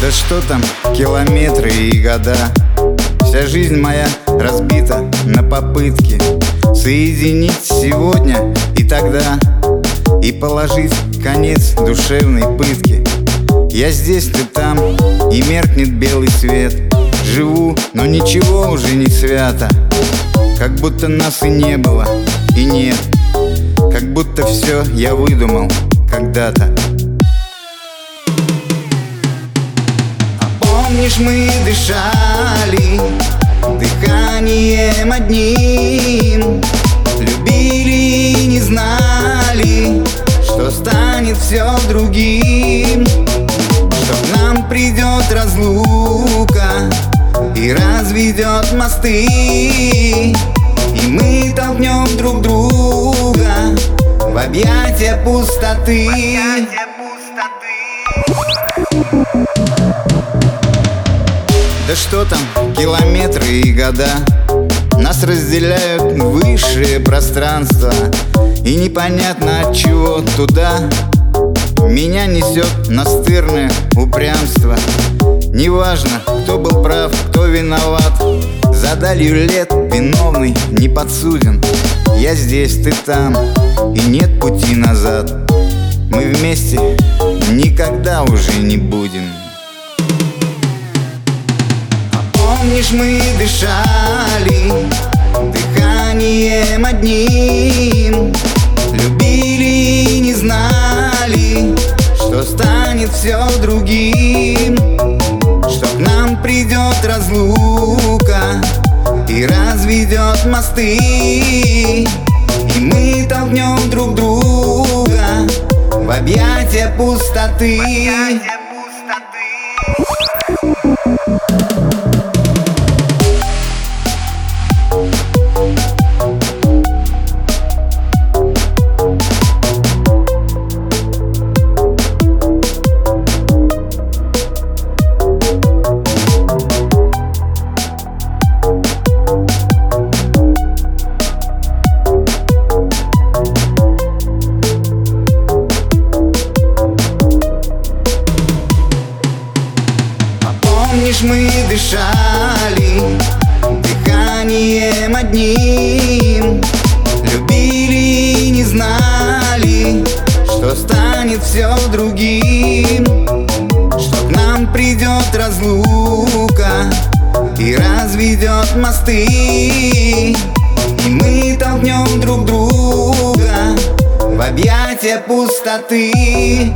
Да что там, километры и года. Вся жизнь моя разбита на попытки Соединить сегодня и тогда И положить конец душевной пытке. Я здесь, ты там, и меркнет белый свет. Живу, но ничего уже не свято. Как будто нас и не было, и нет. Как будто все я выдумал когда-то. Помнишь, мы дышали дыханием одним Любили и не знали, что станет все другим Что нам придет разлука и разведет мосты. И мы толкнем друг друга в Объятия пустоты. Да что там, километры и года Нас разделяют высшие пространства И непонятно от чего туда. Меня несет настырное упрямство. Неважно, кто был прав, кто виноват. За далью лет виновный не подсуден. Я здесь, ты там, и нет пути назад. Мы вместе никогда уже не будем Помнишь, мы дышали дыханием одним. Любили и не знали, что станет все другим. Что к нам придет разлука и разведет мосты. И мы толкнем друг друга в объятия пустоты Объятия пустоты Помнишь, мы дышали дыханием одним. Любили и не знали, что станет все другим. Что к нам придет разлука и разведет мосты. И мы толкнем друг друга в объятия пустоты